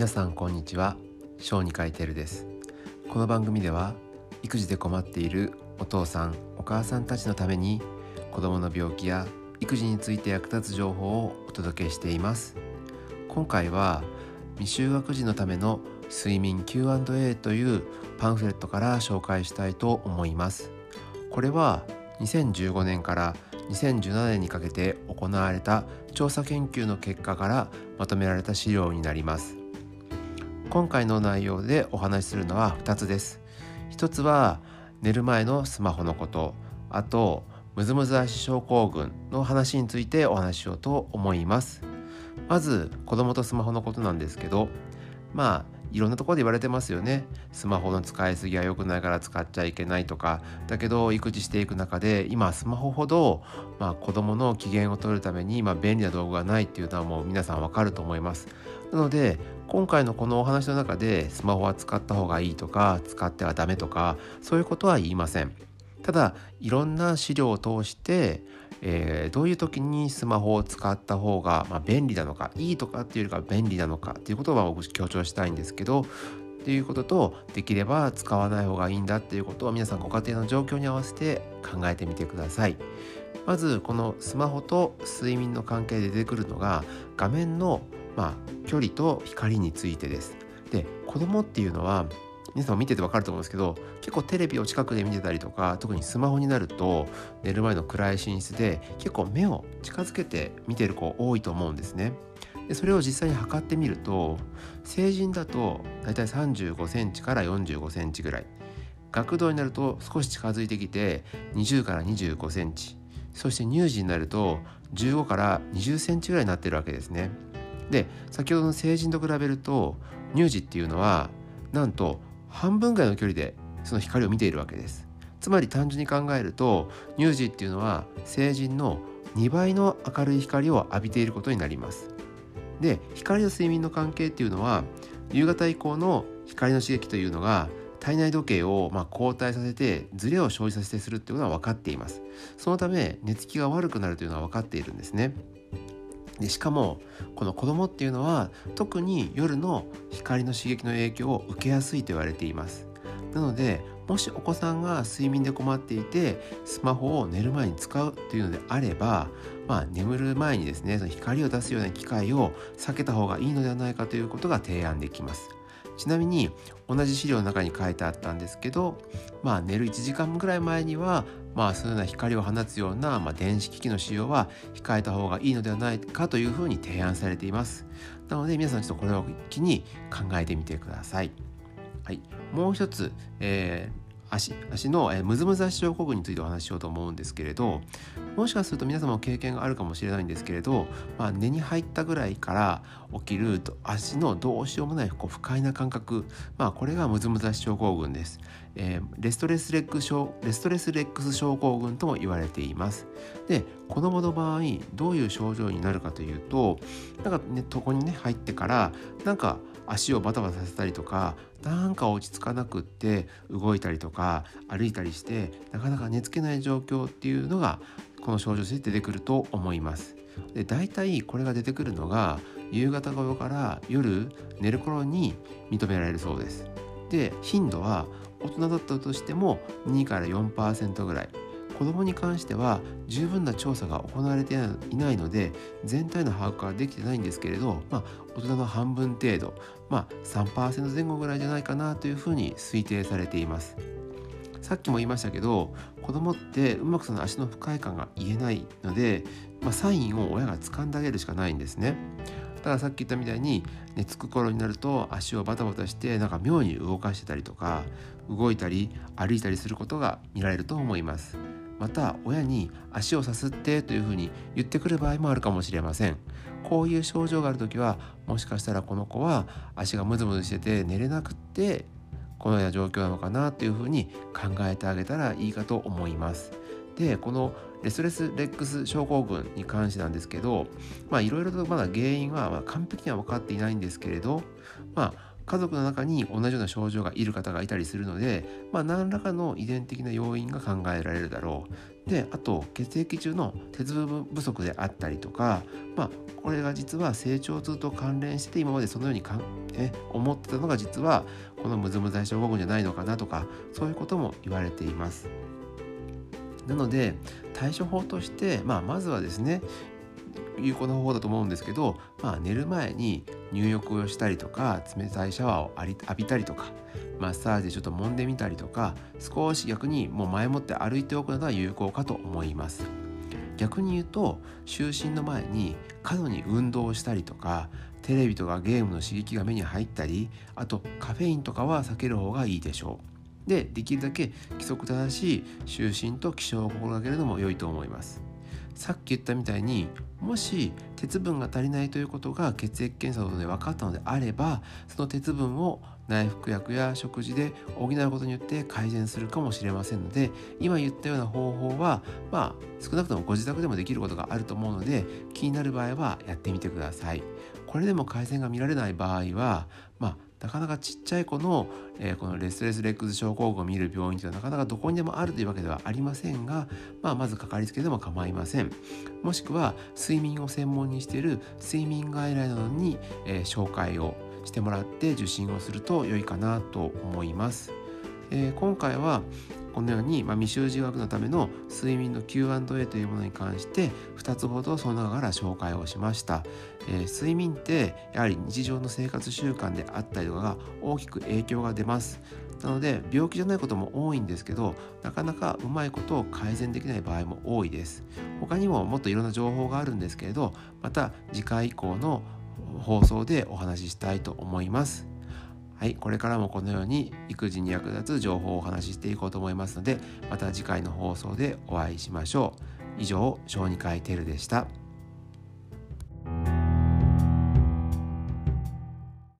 皆さんこんにちは。小児科医てるです。この番組では育児で困っているお父さんお母さんたちのために子どもの病気や育児について役立つ情報をお届けしています。今回は未就学児のための睡眠 Q&A というパンフレットから紹介したいと思います。これは2015年から2017年にかけて行われた調査研究の結果からまとめられた資料になります。今回の内容でお話しするのは2つです。1つは寝る前のスマホのこと。あとムズムズ足症候群の話についてお話ししようと思います。まず子供とスマホのことなんですけどまあいろんなところで言われてますよね。スマホの使いすぎは良くないから使っちゃいけないとか。だけど育児していく中で今スマホほど、まあ、子どもの機嫌を取るために、まあ、便利な道具がないっていうのはもう皆さんわかると思います。なので今回のこのお話の中でスマホは使った方がいいとか使ってはダメとかそういうことは言いませんただいろんな資料を通してえー、どういう時にスマホを使った方が、まあ、便利なのかいいとかっていうよりか便利なのかっていうことを僕強調したいんですけどっていうこととできれば使わない方がいいんだっていうことを皆さんご家庭の状況に合わせて考えてみてください。まずこのスマホと睡眠の関係で出てくるのが画面のまあ距離と光についてです。で子供っていうのは皆さんも見てて分かると思うんですけど結構テレビを近くで見てたりとか特にスマホになると寝る前の暗い寝室で結構目を近づけて見てる子多いと思うんですね。でそれを実際に測ってみると成人だと大体35センチから45センチぐらい学童になると少し近づいてきて20から25センチそして乳児になると15から20センチぐらいになってるわけですね。で先ほどの成人と比べると乳児っていうのはなんと半分ぐらいの距離でその光を見ているわけです。つまり単純に考えると乳児っていうのは成人の2倍の明るい光を浴びていることになります。で光と睡眠の関係っていうのは夕方以降の光の刺激というのが体内時計をま後退させてズレを生じさせてするっていうことは分かっています。そのため寝つきが悪くなるというのは分かっているんですね。でしかもこの子供っていうのは特に夜の光の刺激の影響を受けやすいと言われています。なのでもしお子さんが睡眠で困っていてスマホを寝る前に使うというのであれば、まあ、眠る前にですねその光を出すような機会を避けた方がいいのではないかということが提案できます。ちなみに同じ資料の中に書いてあったんですけど、まあ、寝る1時間ぐらい前には、まあ、そういうような光を放つような、まあ、電子機器の使用は控えた方がいいのではないかというふうに提案されています。なので皆さんちょっとこれを一気に考えてみてください。はい、もう一つ、えー足足の、えムズムズ足症候群についてお話ししようと思うんですけれどもしかすると皆様も経験があるかもしれないんですけれど、まあ、寝に入ったぐらいから起きると足のどうしようもないこう不快な感覚、まあ、これがムズムズ足症候群です、えー、レストレスレック症レストレスレックス症候群とも言われています。で子供の場合どういう症状になるかというとなんかね床にね入ってからなんか足をバタバタさせたりとかなんか落ち着かなくって動いたりとか歩いたりしてなかなか寝つけない状況っていうのがこの症状として出てくると思います。で大体これが出てくるのが夕方頃から夜寝る頃に認められるそうです。で頻度は大人だったとしても2から4%ぐらい子どもに関しては十分な調査が行われていないので全体の把握はできてないんですけれど、まあ、大人の半分程度、まあ、3%前後ぐらいじゃないかなというふうに推定されています。さっきも言いましたけど子供ってうまくその足の不快感が言えないので、まあ、サインを親が掴んであげるしかないんですね。たださっき言ったみたいに寝つく頃になると足をバタバタしてなんか妙に動かしてたりとか動いたり歩いたりすることが見られると思います。また親に足をさすってというふうに言ってくる場合もあるかもしれません。こういう症状がある時はもしかしたらこの子は足がムズムズしてて寝れなくってこのような状況なのかなというふうに考えてあげたらいいかと思います。でこのレスレスレックス症候群に関してなんですけどまあいろいろとまだ原因は完璧には分かっていないんですけれどまあ家族の中に同じような症状がいる方がいたりするので、まあ、何らかの遺伝的な要因が考えられるだろうであと血液中の鉄分不足であったりとか、まあ、これが実は成長痛と関連して今までそのようにかん、え思ってたのが実はこのムズム剤症候群じゃないのかなとかそういうことも言われています。なので対処法として、まあ、まずはですね有効な方法だと思うんですけど、まあ、寝る前に入浴をしたりとか冷たいシャワーを浴びたりとかマッサージでちょっと揉んでみたりとか少し逆にもう前もって歩いておくのが有効かと思います。逆に言うと就寝の前に過度に運動をしたりとかテレビとかゲームの刺激が目に入ったりあとカフェインとかは避ける方がいいでしょう。でできるだけ規則正しい就寝と起床を心がけるのも良いと思います。さっき言ったみたいにもし鉄分が足りないということが血液検査などで分かったのであればその鉄分を内服薬や食事で補うことによって改善するかもしれませんので今言ったような方法はまあ少なくともご自宅でもできることがあると思うので気になる場合はやってみてください。これでも改善が見られない場合はまあなかなかちっちゃい子の、えー、このレスレスレックス症候群を見る病院というのはなかなかどこにでもあるというわけではありませんが、まあ、まずかかりつけでも構いません。もしくは睡眠を専門にしている睡眠外来などに、えー、紹介をしてもらって受診をすると良いかなと思います、えー、今回はこのように、まあ、未就児学のための睡眠の Q&A というものに関して2つほどその中から紹介をしました、えー、睡眠ってやはり日常の生活習慣であったりとかが大きく影響が出ます。なので病気じゃないことも多いんですけどなかなかうまいことを改善できない場合も多いです。他にももっといろんな情報があるんですけれどまた次回以降の放送でお話ししたいと思います。はい、これからもこのように育児に役立つ情報をお話ししていこうと思いますのでまた次回の放送でお会いしましょう以上小児科医テルでした。